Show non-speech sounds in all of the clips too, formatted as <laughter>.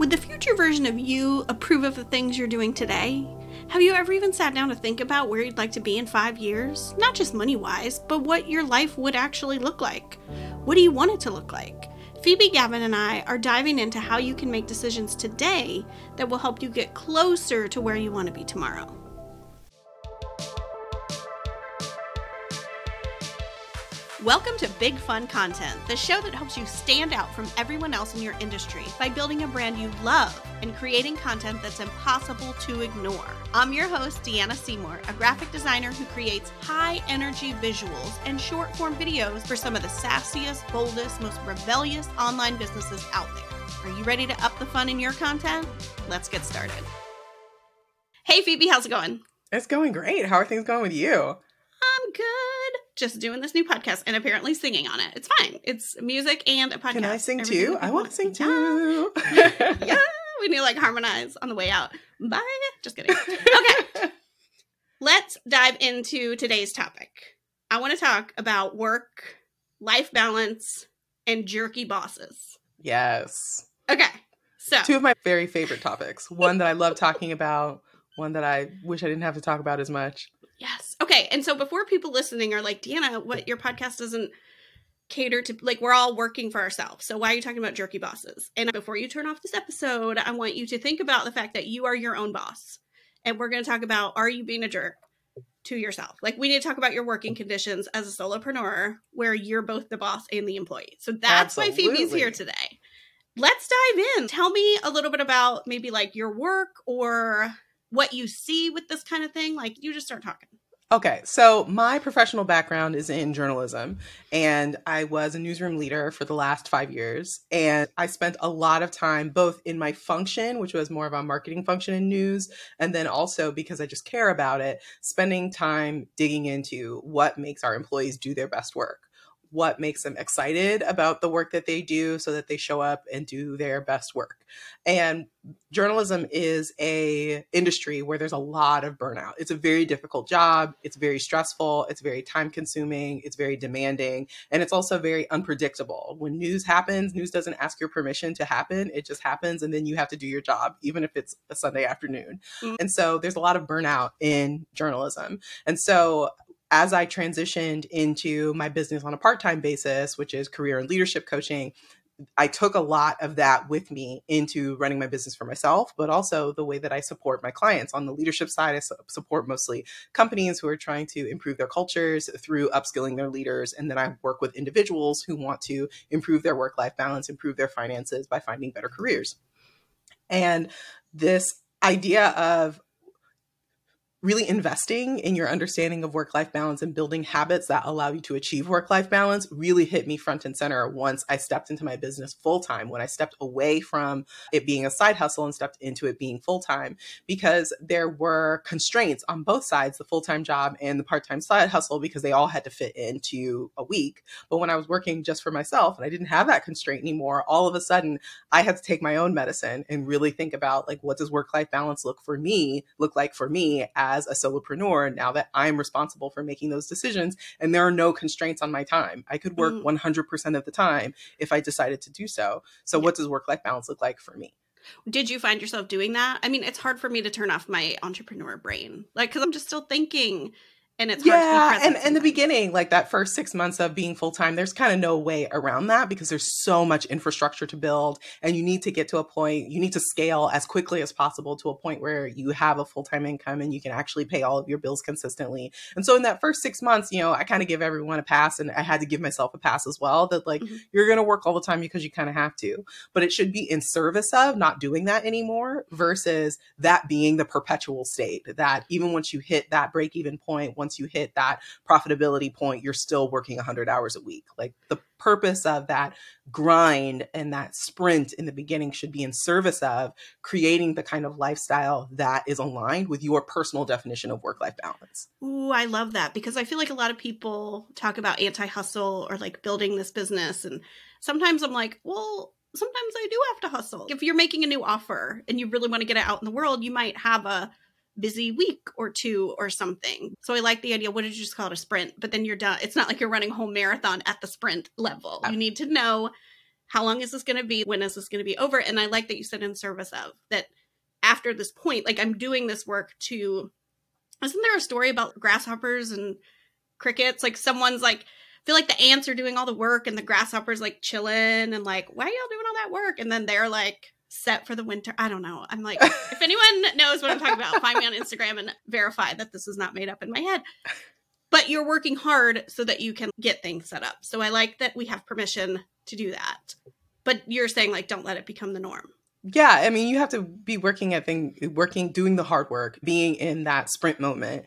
Would the future version of you approve of the things you're doing today? Have you ever even sat down to think about where you'd like to be in five years? Not just money wise, but what your life would actually look like. What do you want it to look like? Phoebe Gavin and I are diving into how you can make decisions today that will help you get closer to where you want to be tomorrow. Welcome to Big Fun Content, the show that helps you stand out from everyone else in your industry by building a brand you love and creating content that's impossible to ignore. I'm your host, Deanna Seymour, a graphic designer who creates high energy visuals and short form videos for some of the sassiest, boldest, most rebellious online businesses out there. Are you ready to up the fun in your content? Let's get started. Hey, Phoebe, how's it going? It's going great. How are things going with you? I'm good just doing this new podcast and apparently singing on it. It's fine. It's music and a podcast. Can I sing too? I want to sing too. yeah, we need to like harmonize on the way out. Bye. Just kidding. Okay. <laughs> Let's dive into today's topic. I want to talk about work, life balance, and jerky bosses. Yes. Okay. So, two of my very favorite topics. One that I love talking about, one that I wish I didn't have to talk about as much. Yes. Okay. And so before people listening are like, Deanna, what your podcast doesn't cater to like we're all working for ourselves. So why are you talking about jerky bosses? And before you turn off this episode, I want you to think about the fact that you are your own boss. And we're going to talk about are you being a jerk to yourself? Like we need to talk about your working conditions as a solopreneur where you're both the boss and the employee. So that's Absolutely. why Phoebe's here today. Let's dive in. Tell me a little bit about maybe like your work or what you see with this kind of thing. Like you just start talking. Okay, so my professional background is in journalism, and I was a newsroom leader for the last five years. And I spent a lot of time both in my function, which was more of a marketing function in news, and then also because I just care about it, spending time digging into what makes our employees do their best work what makes them excited about the work that they do so that they show up and do their best work. And journalism is a industry where there's a lot of burnout. It's a very difficult job. It's very stressful. It's very time consuming. It's very demanding. And it's also very unpredictable. When news happens news doesn't ask your permission to happen. It just happens and then you have to do your job even if it's a sunday afternoon. Mm-hmm. and so there's a lot of burnout in journalism. And so as I transitioned into my business on a part time basis, which is career and leadership coaching, I took a lot of that with me into running my business for myself, but also the way that I support my clients. On the leadership side, I support mostly companies who are trying to improve their cultures through upskilling their leaders. And then I work with individuals who want to improve their work life balance, improve their finances by finding better careers. And this idea of really investing in your understanding of work life balance and building habits that allow you to achieve work life balance really hit me front and center once I stepped into my business full time, when I stepped away from it being a side hustle and stepped into it being full time, because there were constraints on both sides the full time job and the part time side hustle, because they all had to fit into a week. But when I was working just for myself and I didn't have that constraint anymore, all of a sudden I had to take my own medicine and really think about like, what does work life balance look for me, look like for me as a solopreneur now that I'm responsible for making those decisions and there are no constraints on my time. I could work mm. 100% of the time if I decided to do so. So, what does work life balance look like for me? Did you find yourself doing that? I mean, it's hard for me to turn off my entrepreneur brain, like, because I'm just still thinking and it's yeah and in the beginning like that first six months of being full-time there's kind of no way around that because there's so much infrastructure to build and you need to get to a point you need to scale as quickly as possible to a point where you have a full-time income and you can actually pay all of your bills consistently. And so in that first six months you know i kind of give everyone a pass and i had to give myself a pass as well that like mm-hmm. you're going to work all the time because you kind of have to. But it should be in service of not doing that anymore versus that being the perpetual state that even once you hit that break even point once once you hit that profitability point, you're still working 100 hours a week. Like the purpose of that grind and that sprint in the beginning should be in service of creating the kind of lifestyle that is aligned with your personal definition of work life balance. Ooh, I love that because I feel like a lot of people talk about anti hustle or like building this business. And sometimes I'm like, well, sometimes I do have to hustle. If you're making a new offer and you really want to get it out in the world, you might have a busy week or two or something. So I like the idea. What did you just call it? A sprint, but then you're done. It's not like you're running a whole marathon at the sprint level. Uh, you need to know how long is this going to be? When is this going to be over? And I like that you said in service of that after this point, like I'm doing this work to. Isn't there a story about grasshoppers and crickets? Like someone's like, feel like the ants are doing all the work and the grasshoppers like chilling and like, why are y'all doing all that work? And then they're like set for the winter. I don't know. I'm like, <laughs> if anyone knows what I'm talking about, find me on Instagram and verify that this is not made up in my head. But you're working hard so that you can get things set up. So I like that we have permission to do that. But you're saying like don't let it become the norm. Yeah, I mean, you have to be working at thing working doing the hard work, being in that sprint moment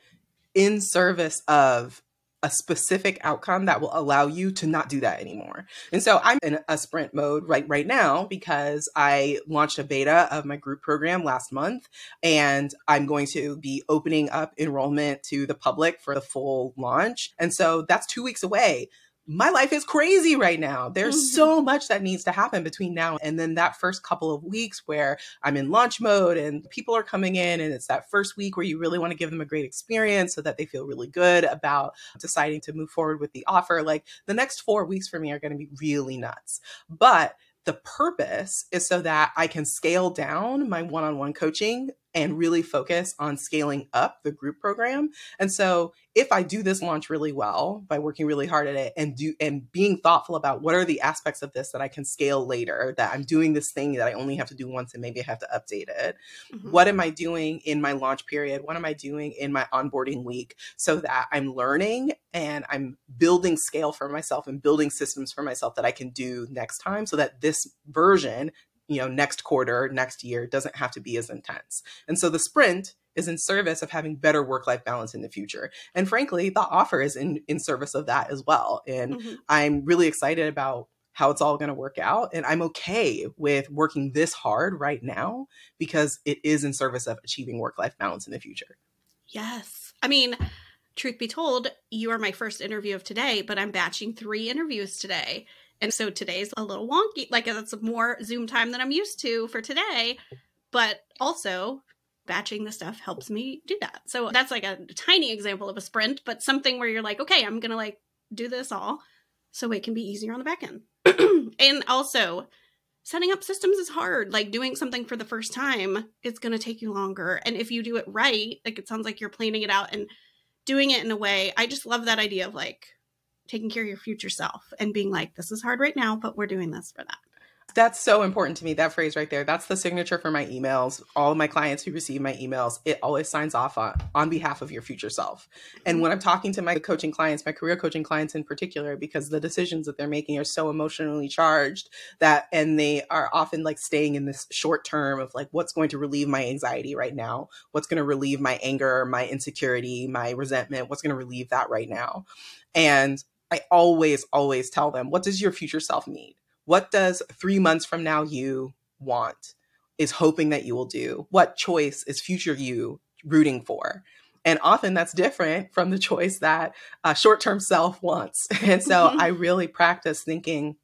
in service of a specific outcome that will allow you to not do that anymore. And so I'm in a sprint mode right right now because I launched a beta of my group program last month and I'm going to be opening up enrollment to the public for the full launch. And so that's 2 weeks away my life is crazy right now. There's mm-hmm. so much that needs to happen between now and then that first couple of weeks where I'm in launch mode and people are coming in and it's that first week where you really want to give them a great experience so that they feel really good about deciding to move forward with the offer. Like the next 4 weeks for me are going to be really nuts. But the purpose is so that I can scale down my one on one coaching and really focus on scaling up the group program. And so if I do this launch really well by working really hard at it and do and being thoughtful about what are the aspects of this that I can scale later, that I'm doing this thing that I only have to do once and maybe I have to update it. Mm-hmm. What am I doing in my launch period? What am I doing in my onboarding week so that I'm learning and I'm building scale for myself and building systems for myself that I can do next time so that this version you know next quarter next year doesn't have to be as intense. And so the sprint is in service of having better work life balance in the future. And frankly the offer is in in service of that as well. And mm-hmm. i'm really excited about how it's all going to work out. And i'm okay with working this hard right now because it is in service of achieving work life balance in the future. Yes. I mean truth be told you are my first interview of today but i'm batching three interviews today and so today's a little wonky. Like uh, that's more Zoom time than I'm used to for today. But also, batching the stuff helps me do that. So that's like a tiny example of a sprint, but something where you're like, okay, I'm going to like do this all so it can be easier on the back end. <clears throat> and also, setting up systems is hard. Like doing something for the first time, it's going to take you longer. And if you do it right, like it sounds like you're planning it out and doing it in a way, I just love that idea of like taking care of your future self and being like, this is hard right now, but we're doing this for that. That's so important to me. That phrase right there. That's the signature for my emails. All of my clients who receive my emails, it always signs off on on behalf of your future self. And when I'm talking to my coaching clients, my career coaching clients in particular, because the decisions that they're making are so emotionally charged that and they are often like staying in this short term of like what's going to relieve my anxiety right now? What's going to relieve my anger, my insecurity, my resentment? What's going to relieve that right now? And I always, always tell them, what does your future self need? What does three months from now you want, is hoping that you will do? What choice is future you rooting for? And often that's different from the choice that a short term self wants. <laughs> And so mm-hmm. I really practice thinking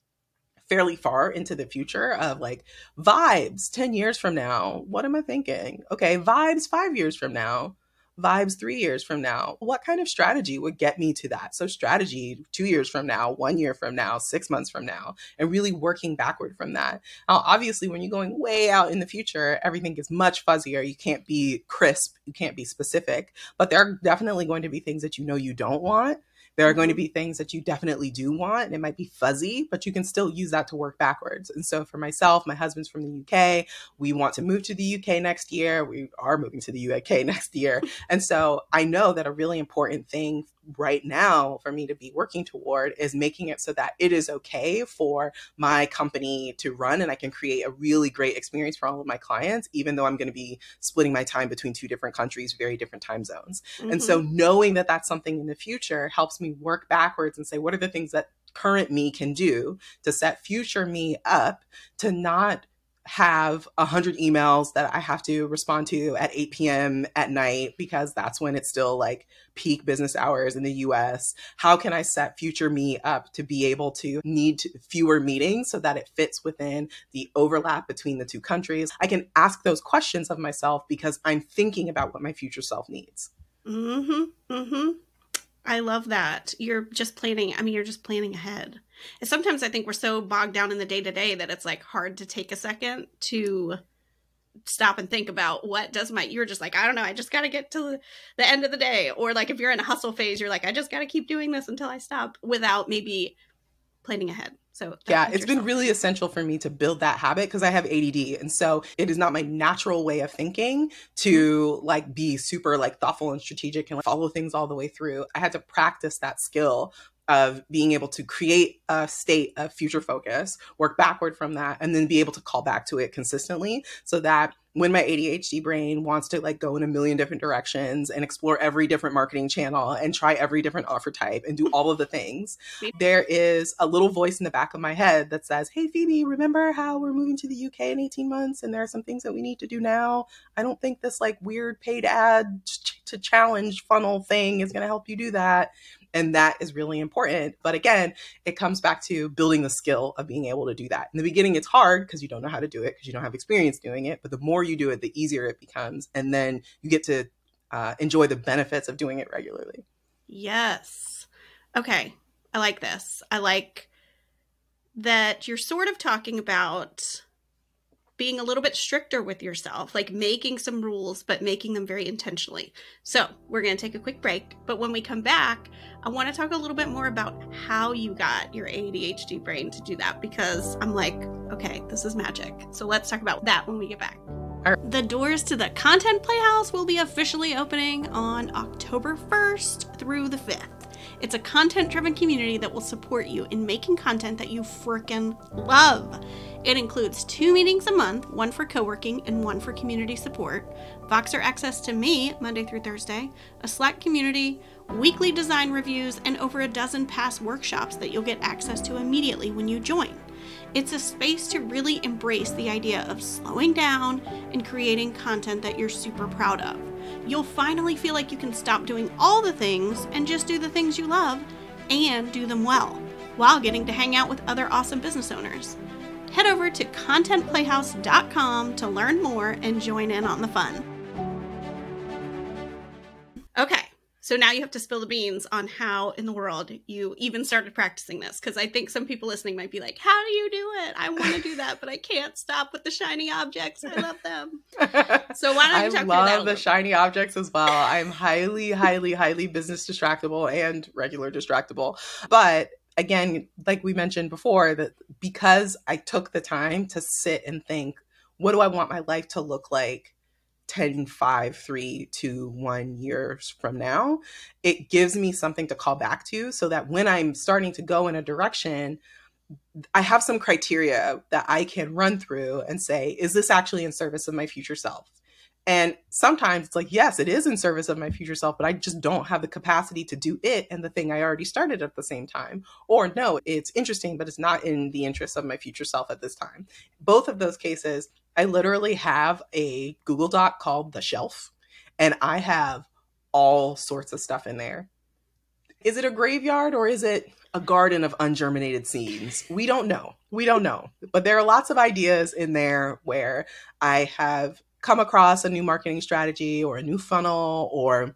fairly far into the future of like vibes 10 years from now. What am I thinking? Okay, vibes five years from now vibes three years from now? What kind of strategy would get me to that? So, strategy two years from now, one year from now, six months from now, and really working backward from that. Now, obviously, when you're going way out in the future, everything gets much fuzzier. You can't be crisp, you can't be specific, but there are definitely going to be things that you know you don't want there are going to mm-hmm. be things that you definitely do want, and it might be fuzzy, but you can still use that to work backwards. And so, for myself, my husband's from the UK. We want to move to the UK next year. We are moving to the UK <laughs> next year. And so, I know that a really important thing right now for me to be working toward is making it so that it is okay for my company to run and I can create a really great experience for all of my clients, even though I'm going to be splitting my time between two different countries, very different time zones. Mm-hmm. And so mm-hmm. knowing that that's something in the future helps me work backwards and say, what are the things that current me can do to set future me up to not have a hundred emails that I have to respond to at 8 p.m. at night because that's when it's still like peak business hours in the US. How can I set future me up to be able to need fewer meetings so that it fits within the overlap between the two countries? I can ask those questions of myself because I'm thinking about what my future self needs. Mm hmm. Mm hmm. I love that. You're just planning. I mean, you're just planning ahead. And sometimes I think we're so bogged down in the day to day that it's like hard to take a second to stop and think about what does my you're just like i don't know i just got to get to the end of the day. Or like if you're in a hustle phase you're like i just got to keep doing this until i stop without maybe planning ahead. So yeah it's been really essential for me to build that habit because i have add and so it is not my natural way of thinking to mm-hmm. like be super like thoughtful and strategic and like, follow things all the way through. I had to practice that skill of being able to create a state of future focus, work backward from that, and then be able to call back to it consistently so that when my ADHD brain wants to like go in a million different directions and explore every different marketing channel and try every different offer type and do all of the things, there is a little voice in the back of my head that says, Hey, Phoebe, remember how we're moving to the UK in 18 months and there are some things that we need to do now? I don't think this like weird paid ad to challenge funnel thing is going to help you do that. And that is really important. But again, it comes back to building the skill of being able to do that. In the beginning, it's hard because you don't know how to do it because you don't have experience doing it. But the more you do it, the easier it becomes. And then you get to uh, enjoy the benefits of doing it regularly. Yes. Okay. I like this. I like that you're sort of talking about being a little bit stricter with yourself, like making some rules, but making them very intentionally. So, we're going to take a quick break. But when we come back, I want to talk a little bit more about how you got your ADHD brain to do that because I'm like, okay, this is magic. So, let's talk about that when we get back. The doors to the Content Playhouse will be officially opening on October 1st through the 5th. It's a content driven community that will support you in making content that you frickin' love. It includes two meetings a month, one for co working and one for community support, Voxer access to me Monday through Thursday, a Slack community, weekly design reviews, and over a dozen past workshops that you'll get access to immediately when you join. It's a space to really embrace the idea of slowing down and creating content that you're super proud of. You'll finally feel like you can stop doing all the things and just do the things you love and do them well, while getting to hang out with other awesome business owners. Head over to contentplayhouse.com to learn more and join in on the fun. So now you have to spill the beans on how in the world you even started practicing this. Because I think some people listening might be like, How do you do it? I want to do that, but I can't stop with the shiny objects. I love them. So why don't <laughs> you talk I love the shiny objects as well. I'm highly, highly, highly business distractible and regular distractible. But again, like we mentioned before, that because I took the time to sit and think, what do I want my life to look like 10, 5, 3, 2, 1 years from now, it gives me something to call back to so that when I'm starting to go in a direction, I have some criteria that I can run through and say, is this actually in service of my future self? And sometimes it's like, yes, it is in service of my future self, but I just don't have the capacity to do it and the thing I already started at the same time. Or no, it's interesting, but it's not in the interest of my future self at this time. Both of those cases, I literally have a Google Doc called The Shelf, and I have all sorts of stuff in there. Is it a graveyard or is it a garden of ungerminated seeds? We don't know. We don't know. But there are lots of ideas in there where I have come across a new marketing strategy or a new funnel or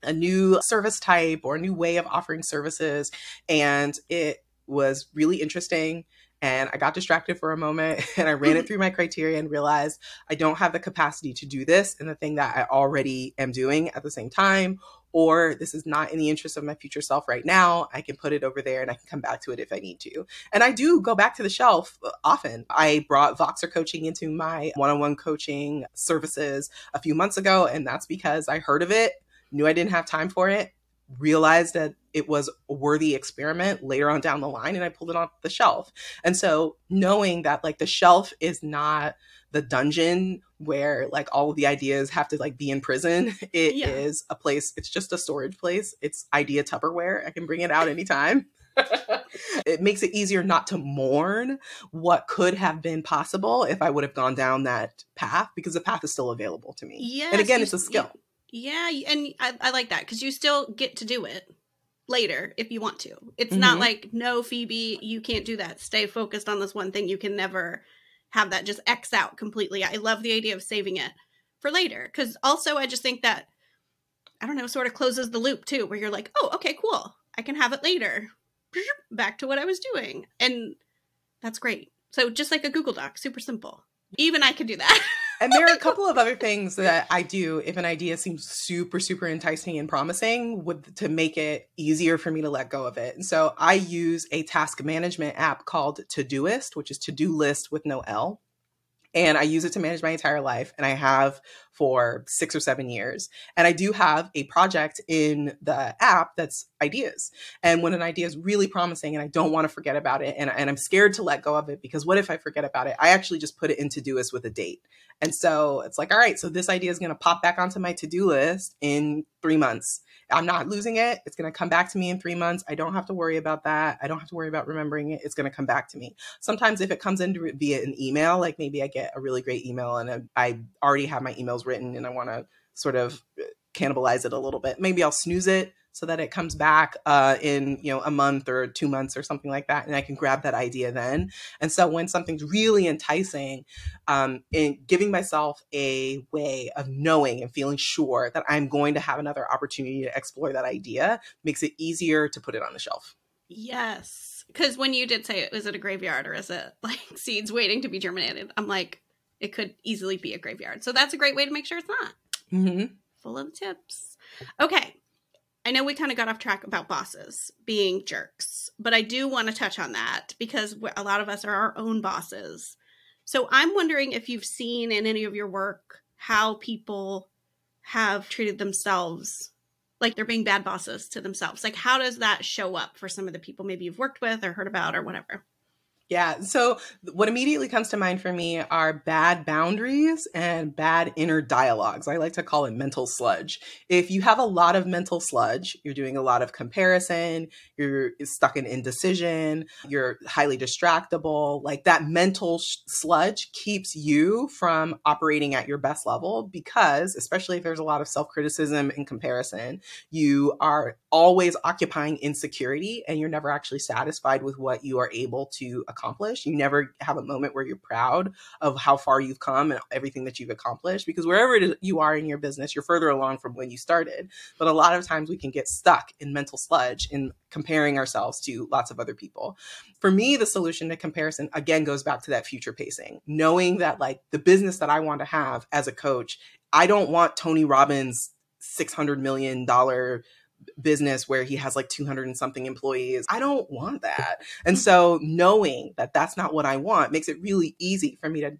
a new service type or a new way of offering services. And it was really interesting. And I got distracted for a moment <laughs> and I ran it <laughs> through my criteria and realized I don't have the capacity to do this and the thing that I already am doing at the same time or this is not in the interest of my future self right now, I can put it over there and I can come back to it if I need to. And I do go back to the shelf uh, often. I brought Voxer coaching into my one on one coaching services a few months ago, and that's because I heard of it, knew I didn't have time for it, realized that it was a worthy experiment later on down the line and I pulled it off the shelf. And so knowing that like the shelf is not the dungeon where like all of the ideas have to like be in prison. <laughs> It yeah. is a place, it's just a storage place. It's idea Tupperware. I can bring it out anytime. <laughs> it makes it easier not to mourn what could have been possible if I would have gone down that path because the path is still available to me. Yeah. And again, it's a skill. Yeah. And I, I like that because you still get to do it later if you want to. It's mm-hmm. not like, no, Phoebe, you can't do that. Stay focused on this one thing. You can never have that just X out completely. I love the idea of saving it for later because also I just think that I don't know, sort of closes the loop too, where you're like, oh, okay, cool. I can have it later back to what I was doing. And that's great. So just like a Google Doc, super simple. Even I could do that. <laughs> and there are a couple of other things that I do if an idea seems super, super enticing and promising with to make it easier for me to let go of it. And so I use a task management app called Todoist, which is to do list with no L and I use it to manage my entire life, and I have for six or seven years. And I do have a project in the app that's ideas. And when an idea is really promising and I don't want to forget about it, and, and I'm scared to let go of it because what if I forget about it? I actually just put it in Todoist with a date. And so it's like, all right, so this idea is going to pop back onto my to do list in three months. I'm not losing it. It's going to come back to me in three months. I don't have to worry about that. I don't have to worry about remembering it. It's going to come back to me. Sometimes if it comes in via an email, like maybe I get a really great email and I already have my emails written and I want to sort of cannibalize it a little bit. Maybe I'll snooze it so that it comes back uh, in you know a month or two months or something like that, and I can grab that idea then. And so when something's really enticing, um, in giving myself a way of knowing and feeling sure that I'm going to have another opportunity to explore that idea makes it easier to put it on the shelf. Yes, because when you did say was it a graveyard or is it like seeds waiting to be germinated? I'm like, it could easily be a graveyard. So that's a great way to make sure it's not. Mm-hmm. Full of tips. Okay, I know we kind of got off track about bosses being jerks, but I do want to touch on that because a lot of us are our own bosses. So I'm wondering if you've seen in any of your work how people have treated themselves like they're being bad bosses to themselves. Like, how does that show up for some of the people maybe you've worked with or heard about or whatever? Yeah. So, what immediately comes to mind for me are bad boundaries and bad inner dialogues. I like to call it mental sludge. If you have a lot of mental sludge, you're doing a lot of comparison, you're stuck in indecision, you're highly distractible, like that mental sludge keeps you from operating at your best level because, especially if there's a lot of self criticism and comparison, you are always occupying insecurity and you're never actually satisfied with what you are able to accomplish. You never have a moment where you're proud of how far you've come and everything that you've accomplished because wherever you are in your business, you're further along from when you started. But a lot of times we can get stuck in mental sludge in comparing ourselves to lots of other people. For me, the solution to comparison again goes back to that future pacing, knowing that like the business that I want to have as a coach, I don't want Tony Robbins' $600 million business where he has like 200 and something employees. I don't want that. <laughs> And so knowing that that's not what I want makes it really easy for me to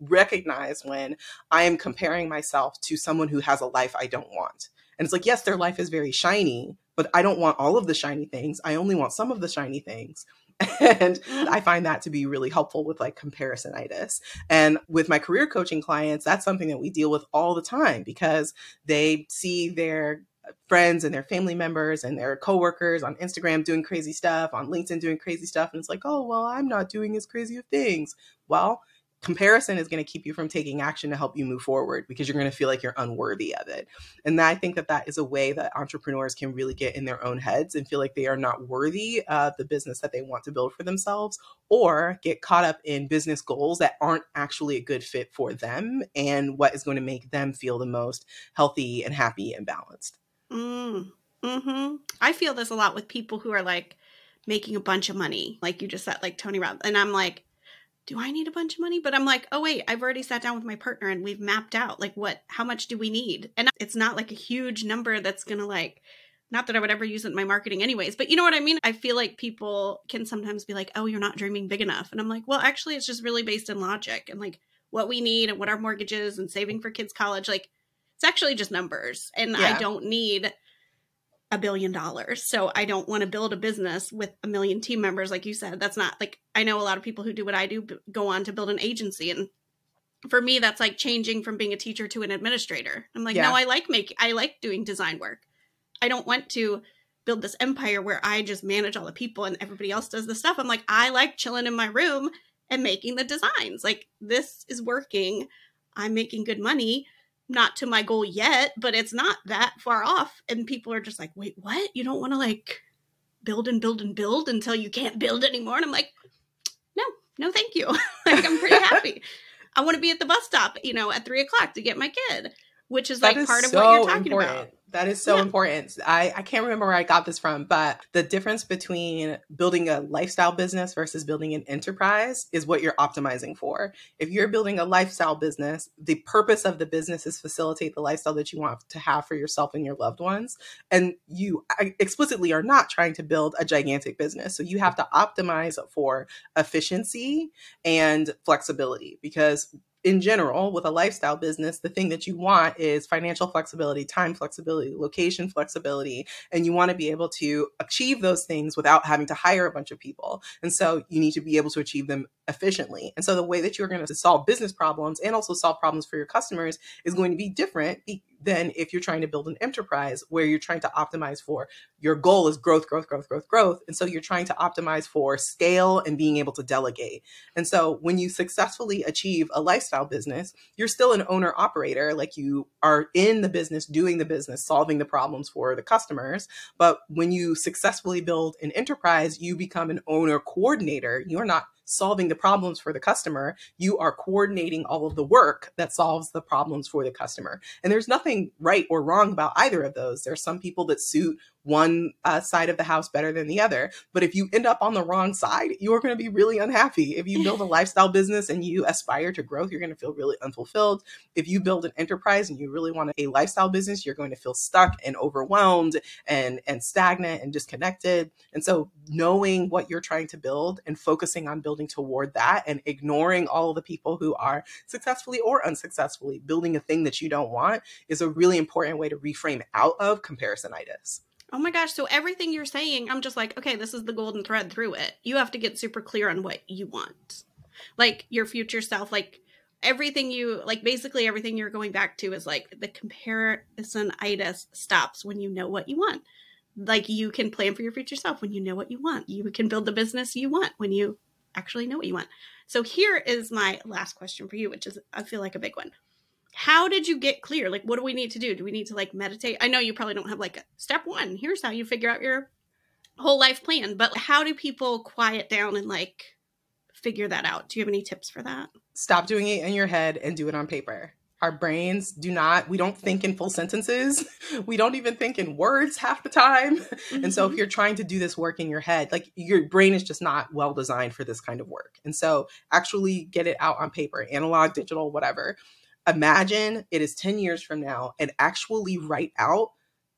recognize when I am comparing myself to someone who has a life I don't want. And it's like, yes, their life is very shiny, but I don't want all of the shiny things. I only want some of the shiny things. <laughs> and I find that to be really helpful with like comparisonitis. And with my career coaching clients, that's something that we deal with all the time because they see their friends and their family members and their coworkers on Instagram doing crazy stuff, on LinkedIn doing crazy stuff. And it's like, oh, well, I'm not doing as crazy of things. Well, comparison is going to keep you from taking action to help you move forward because you're going to feel like you're unworthy of it. And I think that that is a way that entrepreneurs can really get in their own heads and feel like they are not worthy of the business that they want to build for themselves or get caught up in business goals that aren't actually a good fit for them and what is going to make them feel the most healthy and happy and balanced. Mm, hmm I feel this a lot with people who are like making a bunch of money, like you just said, like Tony Robbins. And I'm like, do I need a bunch of money? But I'm like, oh wait, I've already sat down with my partner and we've mapped out like what, how much do we need? And it's not like a huge number that's gonna like, not that I would ever use it in my marketing anyways, but you know what I mean? I feel like people can sometimes be like, oh, you're not dreaming big enough. And I'm like, well, actually, it's just really based in logic and like what we need and what our mortgage is and saving for kids' college. Like, it's actually just numbers. And yeah. I don't need a billion dollars. So I don't want to build a business with a million team members, like you said. That's not like I know a lot of people who do what I do go on to build an agency. And for me, that's like changing from being a teacher to an administrator. I'm like, yeah. no, I like making, I like doing design work. I don't want to build this empire where I just manage all the people and everybody else does the stuff. I'm like, I like chilling in my room and making the designs. Like, this is working. I'm making good money not to my goal yet, but it's not that far off. And people are just like, wait, what? You don't want to like build and build and build until you can't build anymore? And I'm like, no, no, thank you. <laughs> like, I'm pretty happy. I want to be at the bus stop, you know, at three o'clock to get my kid, which is like is part of what you're talking important. about. That is so Yeah. important. I, I can't remember where I got this from, but the difference between building a lifestyle business versus building an enterprise is what you're optimizing for. If you're building a lifestyle business, the purpose of the business is facilitate the lifestyle that you want to have for yourself and your loved ones. And you explicitly are not trying to build a gigantic business. So you have to optimize for efficiency and flexibility because in general with a lifestyle business the thing that you want is financial flexibility time flexibility location flexibility and you want to be able to achieve those things without having to hire a bunch of people. And so you need to be able to achieve them efficiently. And so the way that you're going to solve business problems and also solve problems for your customers is going to be different than if you're trying to build an enterprise where you're trying to optimize for your goal is growth growth growth growth growth and so you're trying to optimize for scale and being able to delegate and so when you successfully achieve a lifestyle business, you're still an owner operator. Like you are in the business, doing the business, solving the problems for the customers. But when you successfully build an enterprise, you become an owner coordinator. You're not solving the problems for the customer. You are coordinating all of the work that solves the problems for the customer. And there's nothing right or wrong about either of those. There are some people that suit one uh, side of the house better than the other. But if you end up on the wrong side, you're going to be really unhappy. If you build a <laughs> lifestyle business and you aspire to growth, you're going to feel really unfulfilled. If you build an enterprise and you really want a lifestyle business, you're going to feel stuck and overwhelmed and and stagnant and disconnected. And so knowing what you're trying to build and focusing on building toward that and ignoring all the people who are successfully or unsuccessfully building a thing that you don't want is a really important way to reframe out of comparisonitis. Oh my gosh. So everything you're saying, I'm just like, okay, this is the golden thread through it. You have to get super clear on what you want. Like your future self, like everything you like basically everything you're going back to is like the comparisonitis stops when you know what you want. Like you can plan for your future self when you know what you want. You can build the business you want when you actually know what you want. So here is my last question for you, which is I feel like a big one how did you get clear like what do we need to do do we need to like meditate i know you probably don't have like a step one here's how you figure out your whole life plan but how do people quiet down and like figure that out do you have any tips for that Stop doing it in your head and do it on paper. Our brains do not, we don't think in full sentences. <laughs> We don't even think in words half the time. And so if Mhm. you're trying to do this work in your head, like your brain is just not well designed for this kind of work. And so actually get it out on paper, analog, digital, whatever. Imagine it is 10 years from now and actually write out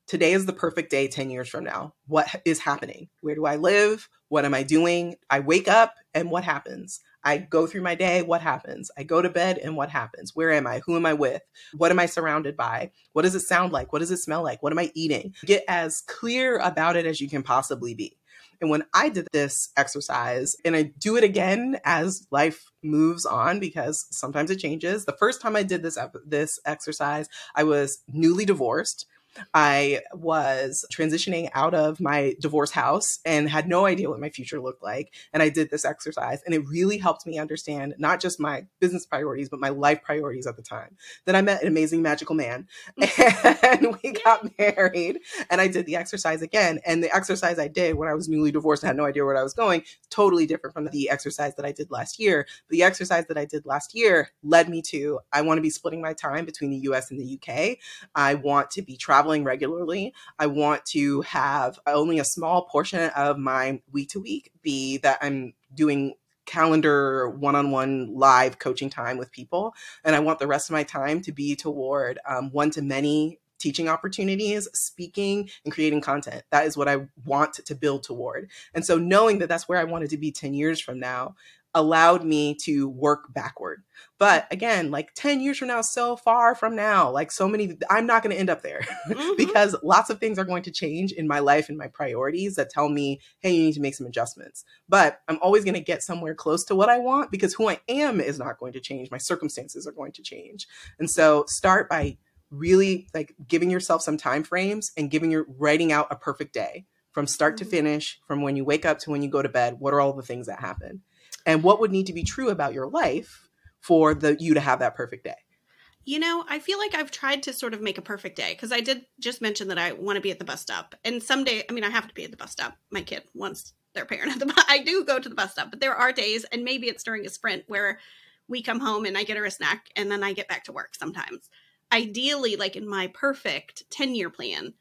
today is the perfect day 10 years from now. What is happening? Where do I live? What am I doing? I wake up and what happens? I go through my day, what happens? I go to bed and what happens? Where am I? Who am I with? What am I surrounded by? What does it sound like? What does it smell like? What am I eating? Get as clear about it as you can possibly be. And when I did this exercise, and I do it again as life moves on because sometimes it changes. The first time I did this this exercise, I was newly divorced. I was transitioning out of my divorce house and had no idea what my future looked like. And I did this exercise, and it really helped me understand not just my business priorities, but my life priorities at the time. Then I met an amazing, magical man, <laughs> and we <laughs> got married. And I did the exercise again. And the exercise I did when I was newly divorced and had no idea where I was going, totally different from the exercise that I did last year. The exercise that I did last year led me to I want to be splitting my time between the US and the UK. I want to be traveling regularly. I want to have only a small portion of my week to week be that I'm doing calendar one-on-one live coaching time with people and i want the rest of my time to be toward um, one-to-many teaching opportunities speaking and creating content that is what i want to build toward and so knowing that that's where i wanted to be 10 years from now allowed me to work backward but again like 10 years from now so far from now like so many i'm not going to end up there <laughs> Mhm. because lots of things are going to change in my life and my priorities that tell me, hey, you need to make some adjustments. But I'm always going to get somewhere close to what I want because who I am is not going to change. My circumstances are going to change. And so start by really like giving yourself some time frames and giving your writing out a perfect day from start to Mhm. finish, from when you wake up to when you go to bed. What are all the things that happen? And what would need to be true about your life for the you to have that perfect day? You know, I feel like I've tried to sort of make a perfect day because I did just mention that I want to be at the bus stop. And someday, I mean, I have to be at the bus stop. My kid wants their parent at the bus. I do go to the bus stop, but there are days, and maybe it's during a sprint where we come home and I get her a snack and then I get back to work sometimes. ideally, like in my perfect 10 year plan,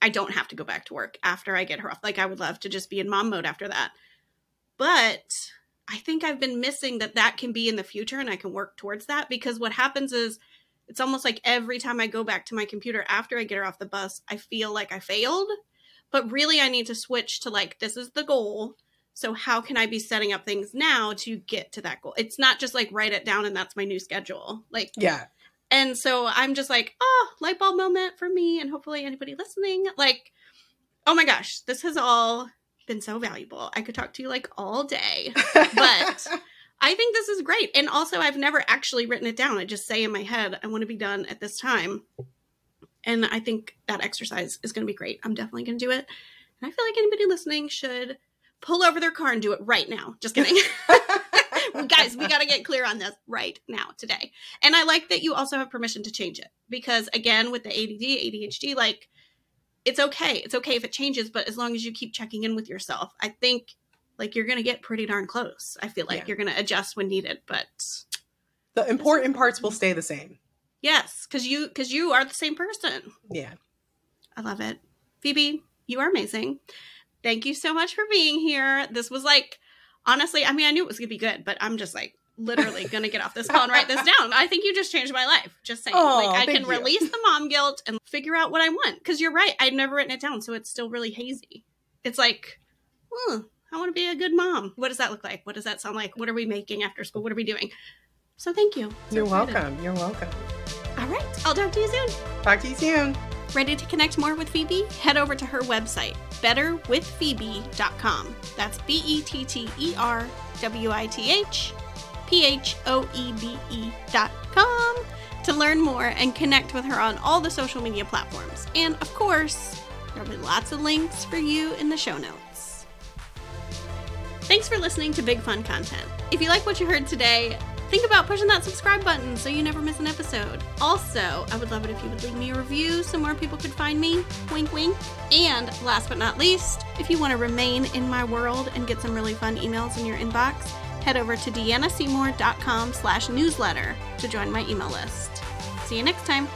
I don't have to go back to work after I get her off. Like, I would love to just be in mom mode after that. But I think I've been missing that that can be in the future and I can work towards that because what happens is it's almost like every time I go back to my computer after I get her off the bus, I feel like I failed. But really, I need to switch to like, this is the goal. So, how can I be setting up things now to get to that goal? It's not just like write it down and that's my new schedule. Like, Yeah. and so I'm just like, oh, light bulb moment for me and hopefully anybody listening. Like, oh my gosh, this has all been so valuable. I could talk to you like all day. <laughs> But- I think this is great. And also, I've never actually written it down. I just say in my head, I want to be done at this time. And I think that exercise is going to be great. I'm definitely going to do it. And I feel like anybody listening should pull over their car and do it right now. Just kidding. <laughs> <laughs> Guys, we got to get clear on this right now, today. And I like that you also have permission to change it because, again, with the ADD, ADHD, like it's okay. It's okay if it changes, but as long as you keep checking in with yourself, I think like you're going to get pretty darn close. I feel like Yeah. you're going to adjust when needed, but the important parts will stay the same. yes, cuz you cuz you are the same person. Yeah. I love it. Phoebe, you are amazing. Thank you so much for being here. This was like honestly, I mean, I knew it was going to be good, but I'm just like literally going to get off this call and write this down. I think you just changed my life. Just saying. Aw, like I can you. release the mom guilt and figure out what I want cuz you're right. I'd never written it down, so it's still really hazy. It's like, hmm, I want to be a good mom. What does that look like? What does that sound like? What are we making after school? What are we doing? So thank you. So You're excited. welcome. You're welcome. All right. I'll talk to you soon. Talk to you soon. Ready to connect more with Phoebe? Head over to her website, betterwithphoebe.com. That's B E T T E R W I T H P H O E B E.com to learn more and connect with her on all the social media platforms. And of course, there'll be lots of links for you in the show notes. Thanks for listening to Big Fun Content. If you like what you heard today, think about pushing that subscribe button so you never miss an episode. Also, I would love it if you would leave me a review so more people could find me. Wink, wink. And last but not least, if you want to remain in my world and get some really fun emails in your inbox, head over to deannaseymour.com slash newsletter to join my email list. See you next time.